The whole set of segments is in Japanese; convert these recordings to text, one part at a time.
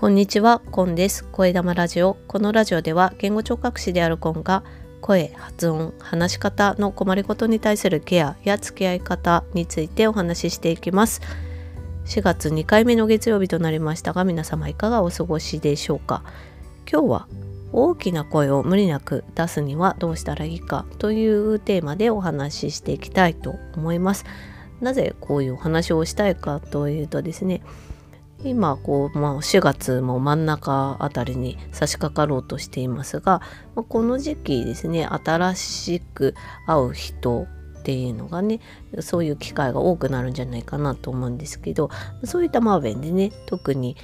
こんにちは、コンです。声玉ラジオ。このラジオでは言語聴覚士であるコンが声、発音、話し方の困りごとに対するケアや付き合い方についてお話ししていきます。4月2回目の月曜日となりましたが皆様いかがお過ごしでしょうか。今日は大きな声を無理なく出すにはどうしたらいいかというテーマでお話ししていきたいと思います。なぜこういうお話をしたいかというとですね今こう、まあ、4月も真ん中あたりに差し掛かろうとしていますが、まあ、この時期ですね新しく会う人っていうのがねそういう機会が多くなるんじゃないかなと思うんですけどそういった場面でね特に、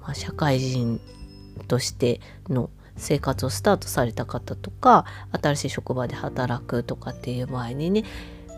ま、社会人としての生活をスタートされた方とか新しい職場で働くとかっていう場合にね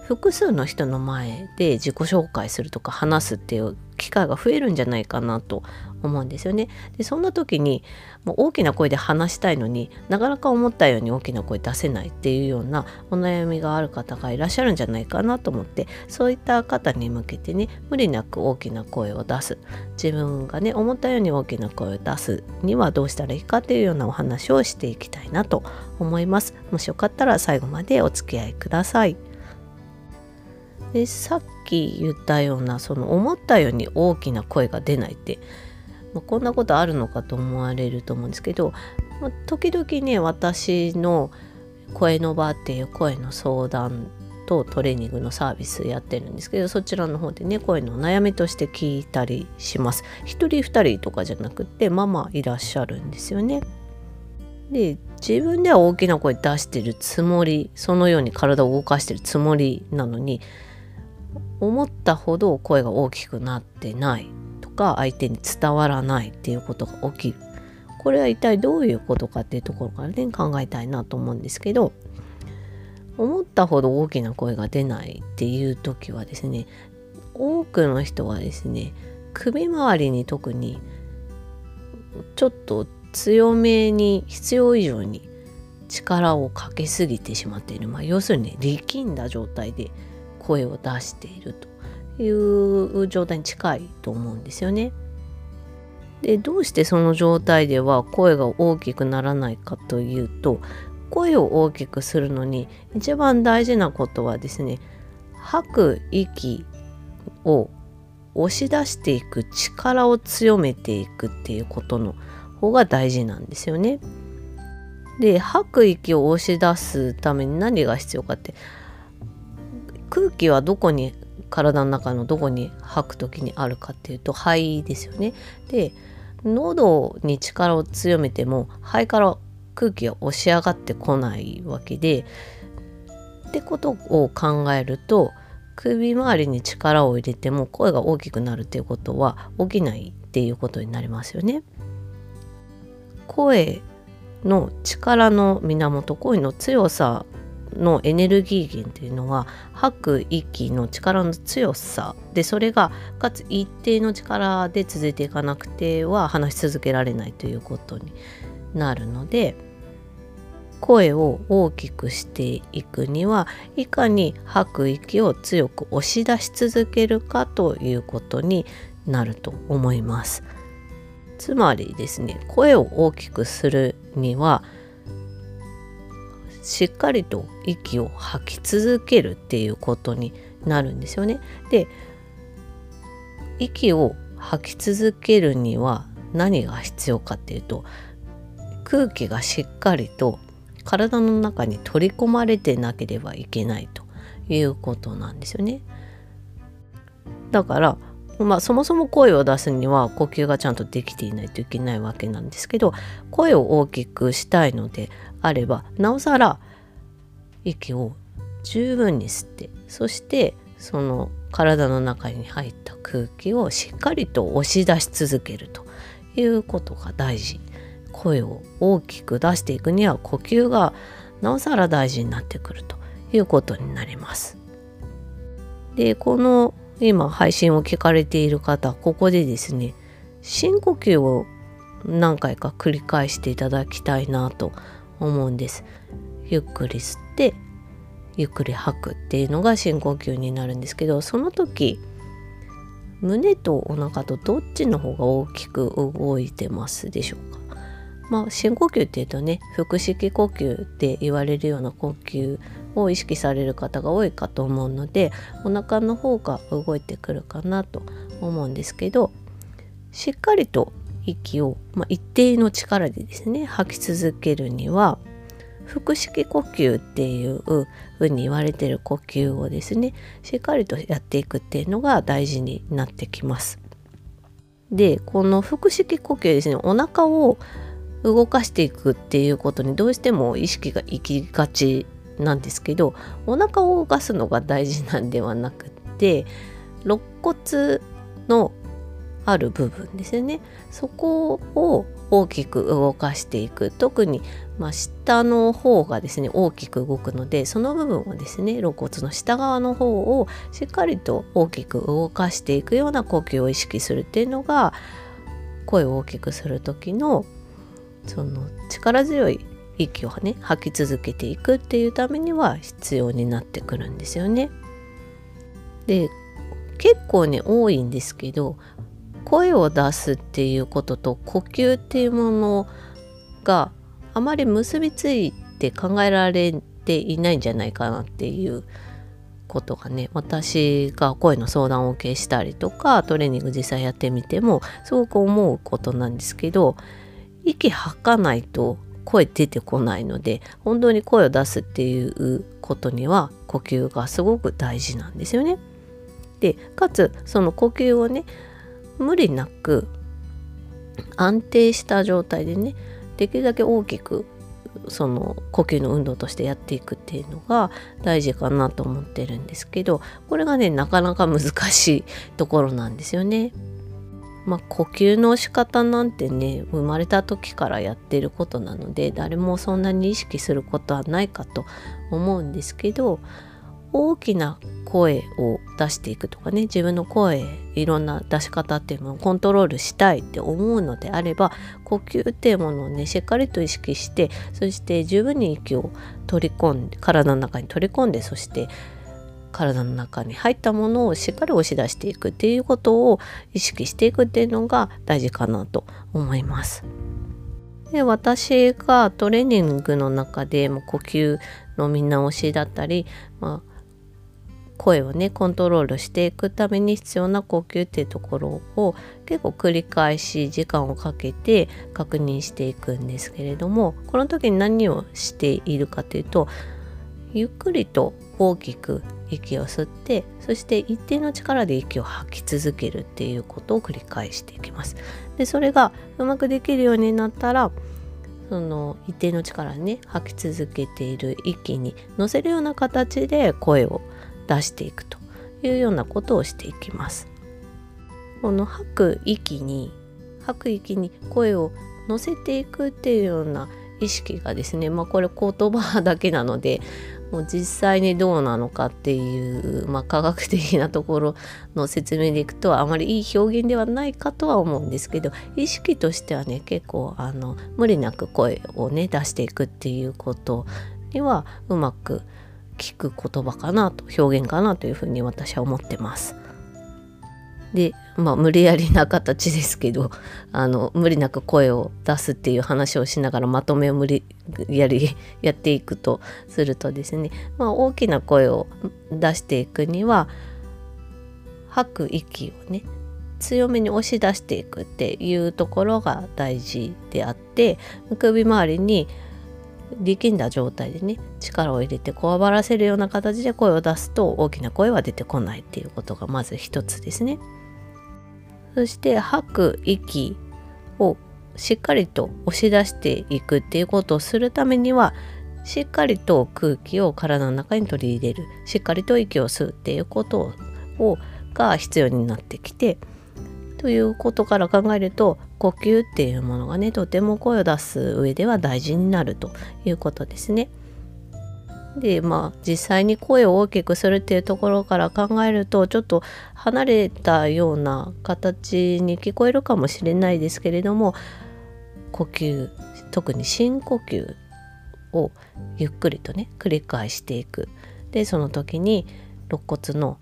複数の人の前で自己紹介するとか話すっていう機会が増えるんじゃないかなと思うんですよね。でそんな時にもう大きな声で話したいのになかなか思ったように大きな声出せないっていうようなお悩みがある方がいらっしゃるんじゃないかなと思ってそういった方に向けてね無理なく大きな声を出す自分がね思ったように大きな声を出すにはどうしたらいいかっていうようなお話をしていきたいなと思います。もしよかったら最後までお付き合いください。でさっき言ったようなその思ったように大きな声が出ないって、まあ、こんなことあるのかと思われると思うんですけど、まあ、時々ね私の声の場っていう声の相談とトレーニングのサービスやってるんですけどそちらの方でね声の悩みとして聞いたりします。一人二人とかじゃなくてまあまあいらっしゃるんですよね。で自分では大きな声出してるつもりそのように体を動かしてるつもりなのに思ったほど声が大きくなってないとか相手に伝わらないっていうことが起きる。これは一体どういうことかっていうところからね考えたいなと思うんですけど思ったほど大きな声が出ないっていう時はですね多くの人はですね首周りに特にちょっと強めに必要以上に力をかけすぎてしまっている、まあ、要するに力んだ状態で声を出しているという状態に近いと思うんですよね。でどうしてその状態では声が大きくならないかというと声を大きくするのに一番大事なことはですね吐く息を押し出していく力を強めていくっていうことの方が大事なんですよね。で吐く息を押し出すために何が必要かって空気はどこに体の中のどこに吐く時にあるかっていうと肺ですよね。で喉に力を強めても肺から空気が押し上がってこないわけでってことを考えると首周りに力を入れても声が大きくなるっていうことは起きないっていうことになりますよね。声の力の源声の強さのエネルギー源というのは吐く息の力の強さでそれがかつ一定の力で続いていかなくては話し続けられないということになるので声を大きくしていくにはいかに吐く息を強く押し出し続けるかということになると思います。つまりですね声を大きくするにはしっかりと息を吐き続けるっていうことになるんですよね。で息を吐き続けるには何が必要かっていうと空気がしっかりと体の中に取り込まれてなければいけないということなんですよね。だからまあ、そもそも声を出すには呼吸がちゃんとできていないといけないわけなんですけど声を大きくしたいのであればなおさら息を十分に吸ってそしてその体の中に入った空気をしっかりと押し出し続けるということが大事声を大きく出していくには呼吸がなおさら大事になってくるということになります。でこの今配信を聞かれている方ここでですね深呼吸を何回か繰り返していただきたいなと思うんです。ゆっくり吸ってゆっくり吐くっていうのが深呼吸になるんですけどその時胸とお腹とどっちの方が大きく動いてますでしょうか？まあ、深呼吸っていうとね腹式呼吸って言われるような呼吸を意識される方が多いかと思うのでお腹の方が動いてくるかなと思うんですけどしっかりと息を、まあ、一定の力でですね吐き続けるには腹式呼吸っていうふうに言われてる呼吸をですねしっかりとやっていくっていうのが大事になってきます。でこの腹式呼吸ですねお腹を動かしていくっていうことにどうしても意識が行きがちなんですけどお腹を動かすのが大事なんではなくって肋骨のある部分ですよねそこを大きく動かしていく特に、まあ、下の方がですね大きく動くのでその部分をですね肋骨の下側の方をしっかりと大きく動かしていくような呼吸を意識するっていうのが声を大きくする時のその力強い息をね吐き続けていくっていうためには必要になってくるんですよね。で結構ね多いんですけど声を出すっていうことと呼吸っていうものがあまり結びついて考えられていないんじゃないかなっていうことがね私が声の相談を受けしたりとかトレーニング実際やってみてもすごく思うことなんですけど息吐かないと声出てこないので本当に声を出すっていうことには呼吸がすごく大事なんですよね。でかつその呼吸をね無理なく安定した状態でねできるだけ大きくその呼吸の運動としてやっていくっていうのが大事かなと思ってるんですけどこれがねなかなか難しいところなんですよね。まあ、呼吸の仕方なんてね生まれた時からやってることなので誰もそんなに意識することはないかと思うんですけど大きな声を出していくとかね自分の声いろんな出し方っていうのをコントロールしたいって思うのであれば呼吸っていうものをねしっかりと意識してそして十分に息を取り込んで体の中に取り込んでそして体の中に入ったものをしっかり押し出していくっていうことを意識していくっていうのが大事かなと思います。で私がトレーニングの中でも呼吸の見直しだったり、まあ、声をねコントロールしていくために必要な呼吸っていうところを結構繰り返し時間をかけて確認していくんですけれどもこの時に何をしているかというとゆっくりと大きく息を吸ってそして一定の力で息を吐き続けるっていうことを繰り返していきます。でそれがうまくできるようになったらその一定の力ね吐き続けている息に乗せるような形で声を出していくというようなことをしていきます。この吐く息に吐く息に声を乗せていくっていうような意識がですねまあこれ言葉だけなのでもう実際にどうなのかっていう、まあ、科学的なところの説明でいくとあまりいい表現ではないかとは思うんですけど意識としてはね結構あの無理なく声をね出していくっていうことにはうまく聞く言葉かなと表現かなというふうに私は思ってます。でまあ無理やりな形ですけど あの無理なく声を出すっていう話をしながらまとめを無理やりやっていくとするとですね、まあ、大きな声を出していくには吐く息をね強めに押し出していくっていうところが大事であって首周りに力んだ状態でね力を入れてこわばらせるような形で声を出すと大きな声は出てこないっていうことがまず一つですね。そして吐く息をしっかりと押し出していくっていうことをするためにはしっかりと空気を体の中に取り入れるしっかりと息を吸うっていうことをが必要になってきてということから考えると呼吸っていうものがねとても声を出す上では大事になるということですね。でまあ実際に声を大きくするっていうところから考えるとちょっと離れたような形に聞こえるかもしれないですけれども呼吸特に深呼吸をゆっくりとね繰り返していくでその時に肋骨の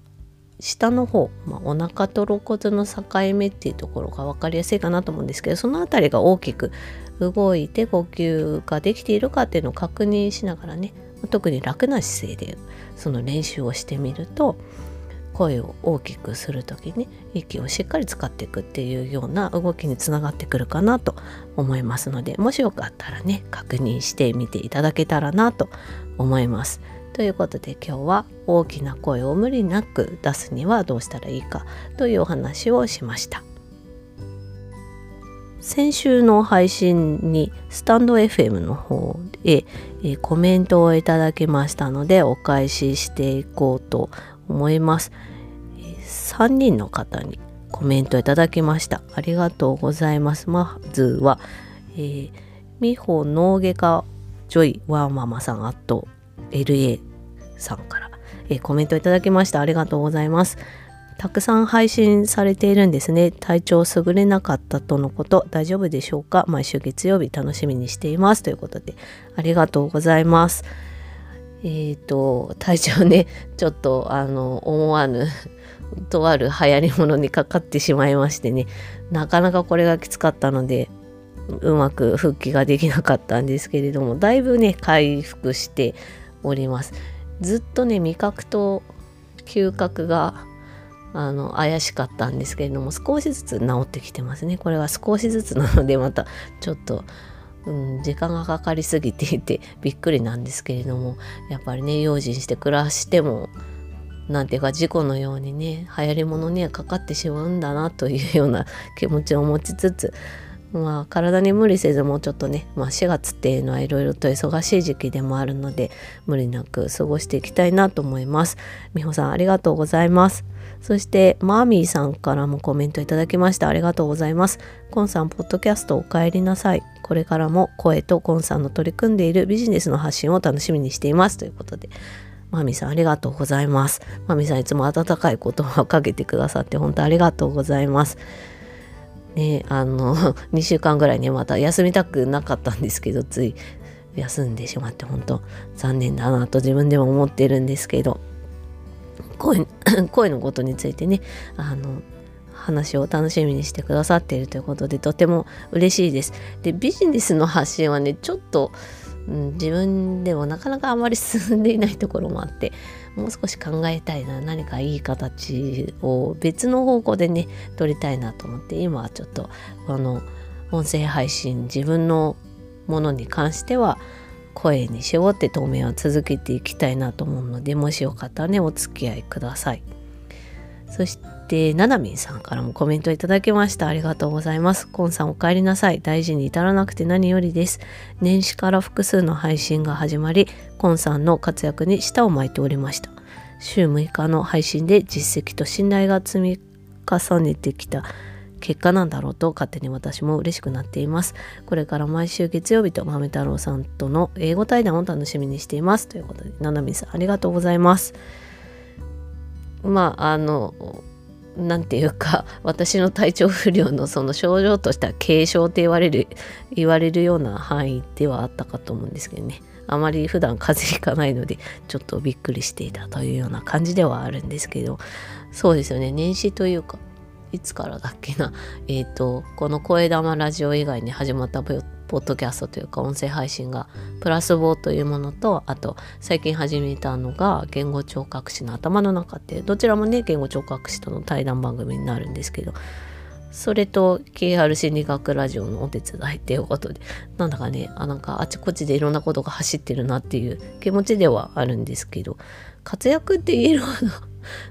下の方、まあ、お腹と肋骨の境目っていうところが分かりやすいかなと思うんですけどその辺りが大きく動いて呼吸ができているかっていうのを確認しながらね特に楽な姿勢でその練習をしてみると声を大きくする時に息をしっかり使っていくっていうような動きにつながってくるかなと思いますのでもしよかったらね確認してみていただけたらなと思います。ということで今日は大きな声を無理なく出すにはどうしたらいいかというお話をしました。先週の配信にスタンド FM の方で、えコメントをいただきましたのでお返ししていこうと思います。3人の方にコメントいただきました。ありがとうございます。まずは、えー、美穂脳外科ジョイワーママさんあと LA さんから、えー、コメントいただきました。ありがとうございます。たくさん配信されているんですね。体調優れなかったとのこと、大丈夫でしょうか？毎週月曜日楽しみにしています。ということで、ありがとうございます。えっ、ー、と、体調ね、ちょっと、あの、思わぬとある流行り物にかかってしまいましてね、なかなかこれがきつかったので、うまく復帰ができなかったんですけれども、だいぶね、回復しております。ずっとね、味覚と嗅覚があの怪しかったんですけれども少しずつ治ってきてますね。これは少しずつなのでまたちょっと、うん、時間がかかりすぎていてびっくりなんですけれどもやっぱりね用心して暮らしてもなんていうか事故のようにね流行り物にはかかってしまうんだなというような気持ちを持ちつつまあ体に無理せずもうちょっとね、まあ、4月っていうのはいろいろと忙しい時期でもあるので無理なく過ごしていきたいなと思います。美穂さんありがとうございます。そしてマーミーさんからもコメントいただきました。ありがとうございます。コンさんポッドキャストお帰りなさい。これからも声とコンさんの取り組んでいるビジネスの発信を楽しみにしています。ということでマミさんありがとうございます。マミさんいつも温かい言葉をかけてくださって本当ありがとうございます。ねあの 2週間ぐらいねまた休みたくなかったんですけどつい休んでしまって本当残念だなと自分でも思ってるんですけど声 声のことについてねあの話を楽しみにしてくださっているということでとても嬉しいです。でビジネスの発信はねちょっと、うん、自分でもなかなかあまり進んでいないところもあってもう少し考えたいな何かいい形を別の方向でね撮りたいなと思って今はちょっとあの音声配信自分のものに関しては声に絞って当面は続けていきたいなと思うのでもしよかったらねお付き合いください。そしてななみんさんからもコメントいただきましたありがとうございますコンさんお帰りなさい大事に至らなくて何よりです年始から複数の配信が始まりコンさんの活躍に舌を巻いておりました週6日の配信で実績と信頼が積み重ねてきた結果なんだろうと勝手に私も嬉しくなっています。これから毎週月曜日と豆太郎さんとの英語対談を楽しみにしています。ということで、ななみんさんありがとうございます。まあ、あの、なんていうか 私の体調不良のその症状としては軽症って言われる言われるような範囲ではあったかと思うんですけどね。あまり普段風邪ひかないのでちょっとびっくりしていたというような感じではあるんですけど。そうですよね。年始というかいつからだっけな、えっ、ー、と、この声玉ラジオ以外に始まったポッドキャストというか音声配信がプラスボというものとあと最近始めたのが言語聴覚士の頭の中ってどちらもね言語聴覚士との対談番組になるんですけどそれと KR 心理学ラジオのお手伝いっていうことでなんだかねあなんかあちこちでいろんなことが走ってるなっていう気持ちではあるんですけど活躍って言えるほ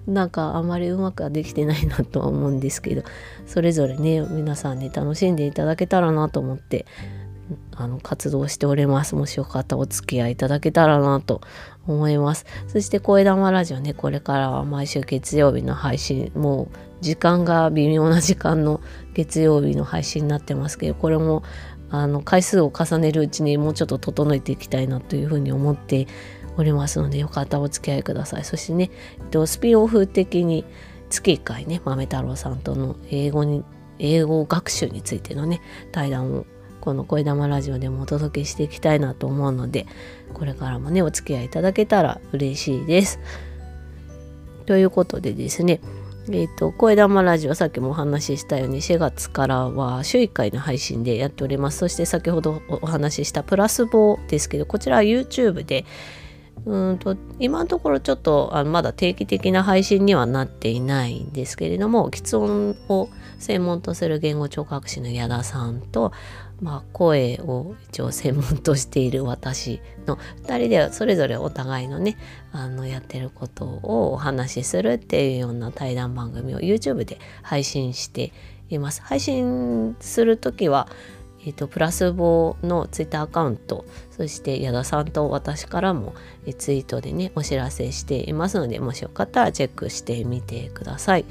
どなんかあまりうまくはできてないなとは思うんですけどそれぞれね皆さんに楽しんでいただけたらなと思ってあの活動しております。もしよかったらお付き合いいただけたらなと思います。そして声玉ラジオねこれからは毎週月曜日の配信もう時間が微妙な時間の月曜日の配信になってますけどこれもあの回数を重ねるうちにもうちょっと整えていきたいなというふうに思っておりますのでよかったらお付き合いください。そしてね、えっと、スピンオフ的に月1回ね豆太郎さんとの英語に英語学習についてのね対談をこの声玉ラジオでもお届けしていきたいなと思うのでこれからもねお付き合いいただけたら嬉しいです。ということでですねえーと、声玉ラジオさっきもお話ししたように4月からは週1回の配信でやっております。そして先ほどお話ししたプラスボですけどこちらは YouTube でうんと今のところちょっとあのまだ定期的な配信にはなっていないんですけれども喫音を専門とする言語聴覚士の矢田さんとまあ、声を一応専門としている私の2人でそれぞれお互いのねあのやってることをお話しするっていうような対談番組を YouTube で配信しています。配信する時はえーと、プラスボのツイッターアカウントそして矢田さんと私からもツイートでねお知らせしていますのでもしよかったらチェックしてみてください。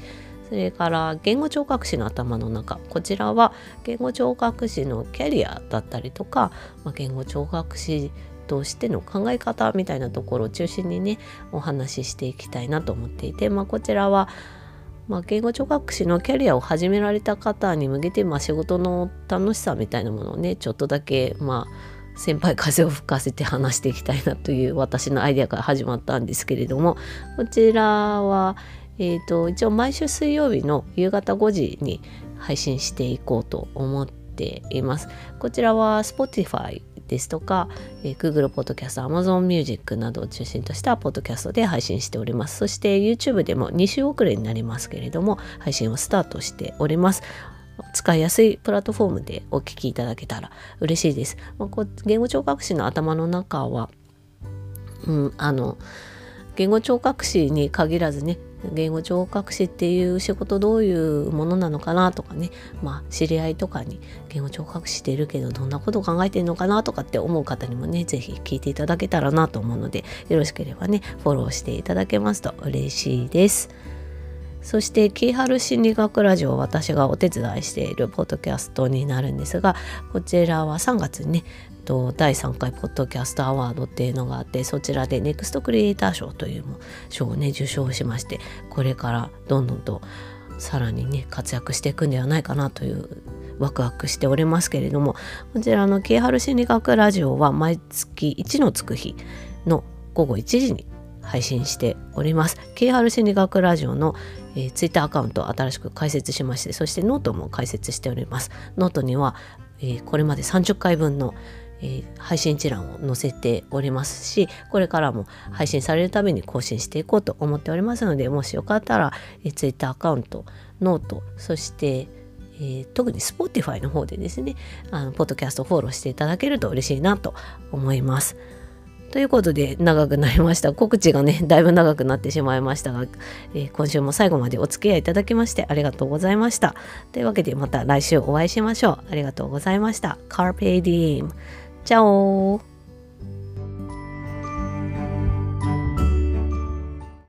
それから言語聴覚士の頭の中こちらは言語聴覚士のキャリアだったりとか、まあ、言語聴覚士としての考え方みたいなところを中心にねお話ししていきたいなと思っていて、まあ、こちらは、まあ、言語聴覚士のキャリアを始められた方に向けて、まあ、仕事の楽しさみたいなものをねちょっとだけまあ先輩風を吹かせて話していきたいなという私のアイデアから始まったんですけれどもこちらは、えーと、一応毎週水曜日の夕方5時に配信していこうと思っています。こちらは Spotify ですとか、えー、Google Podcast、Amazon Music などを中心としたポッドキャストで配信しております。そして YouTube でも2週遅れになりますけれども、配信をスタートしております。使いやすいプラットフォームでお聞きいただけたら嬉しいです。まあ、こう言語聴覚士の頭の中は、うん、あの言語聴覚士に限らずね言語聴覚士っていう仕事どういうものなのかなとかねまあ知り合いとかに言語聴覚士してるけどどんなことを考えてるのかなとかって思う方にもね是非聞いていただけたらなと思うのでよろしければねフォローしていただけますと嬉しいです。そしてキーハル心理学ラジオ私がお手伝いしているポッドキャストになるんですがこちらは3月にね第3回ポッドキャストアワードっていうのがあってそちらでネクストクリエイター賞という賞をね受賞しましてこれからどんどんとさらにね活躍していくんではないかなというワクワクしておりますけれどもこちらのキーハル心理学ラジオは毎月1のつく日の午後1時に配信しております。キーハル心理学ラジオの、えー、ツイッターアカウントを新しく開設しましてそしてノートも開設しております。ノートには、えー、これまで30回分のえー、配信一覧を載せておりますしこれからも配信されるたびに更新していこうと思っておりますのでもしよかったら、えー、Twitter アカウントノートそしてえー、特に Spotify の方でですねあのポッドキャストフォローしていただけると嬉しいなと思います。ということで長くなりました。告知がね だいぶ長くなってしまいましたが、えー、今週も最後までお付き合いいただきましてありがとうございました。というわけでまた来週お会いしましょう。ありがとうございました。Carpe Diem チャオ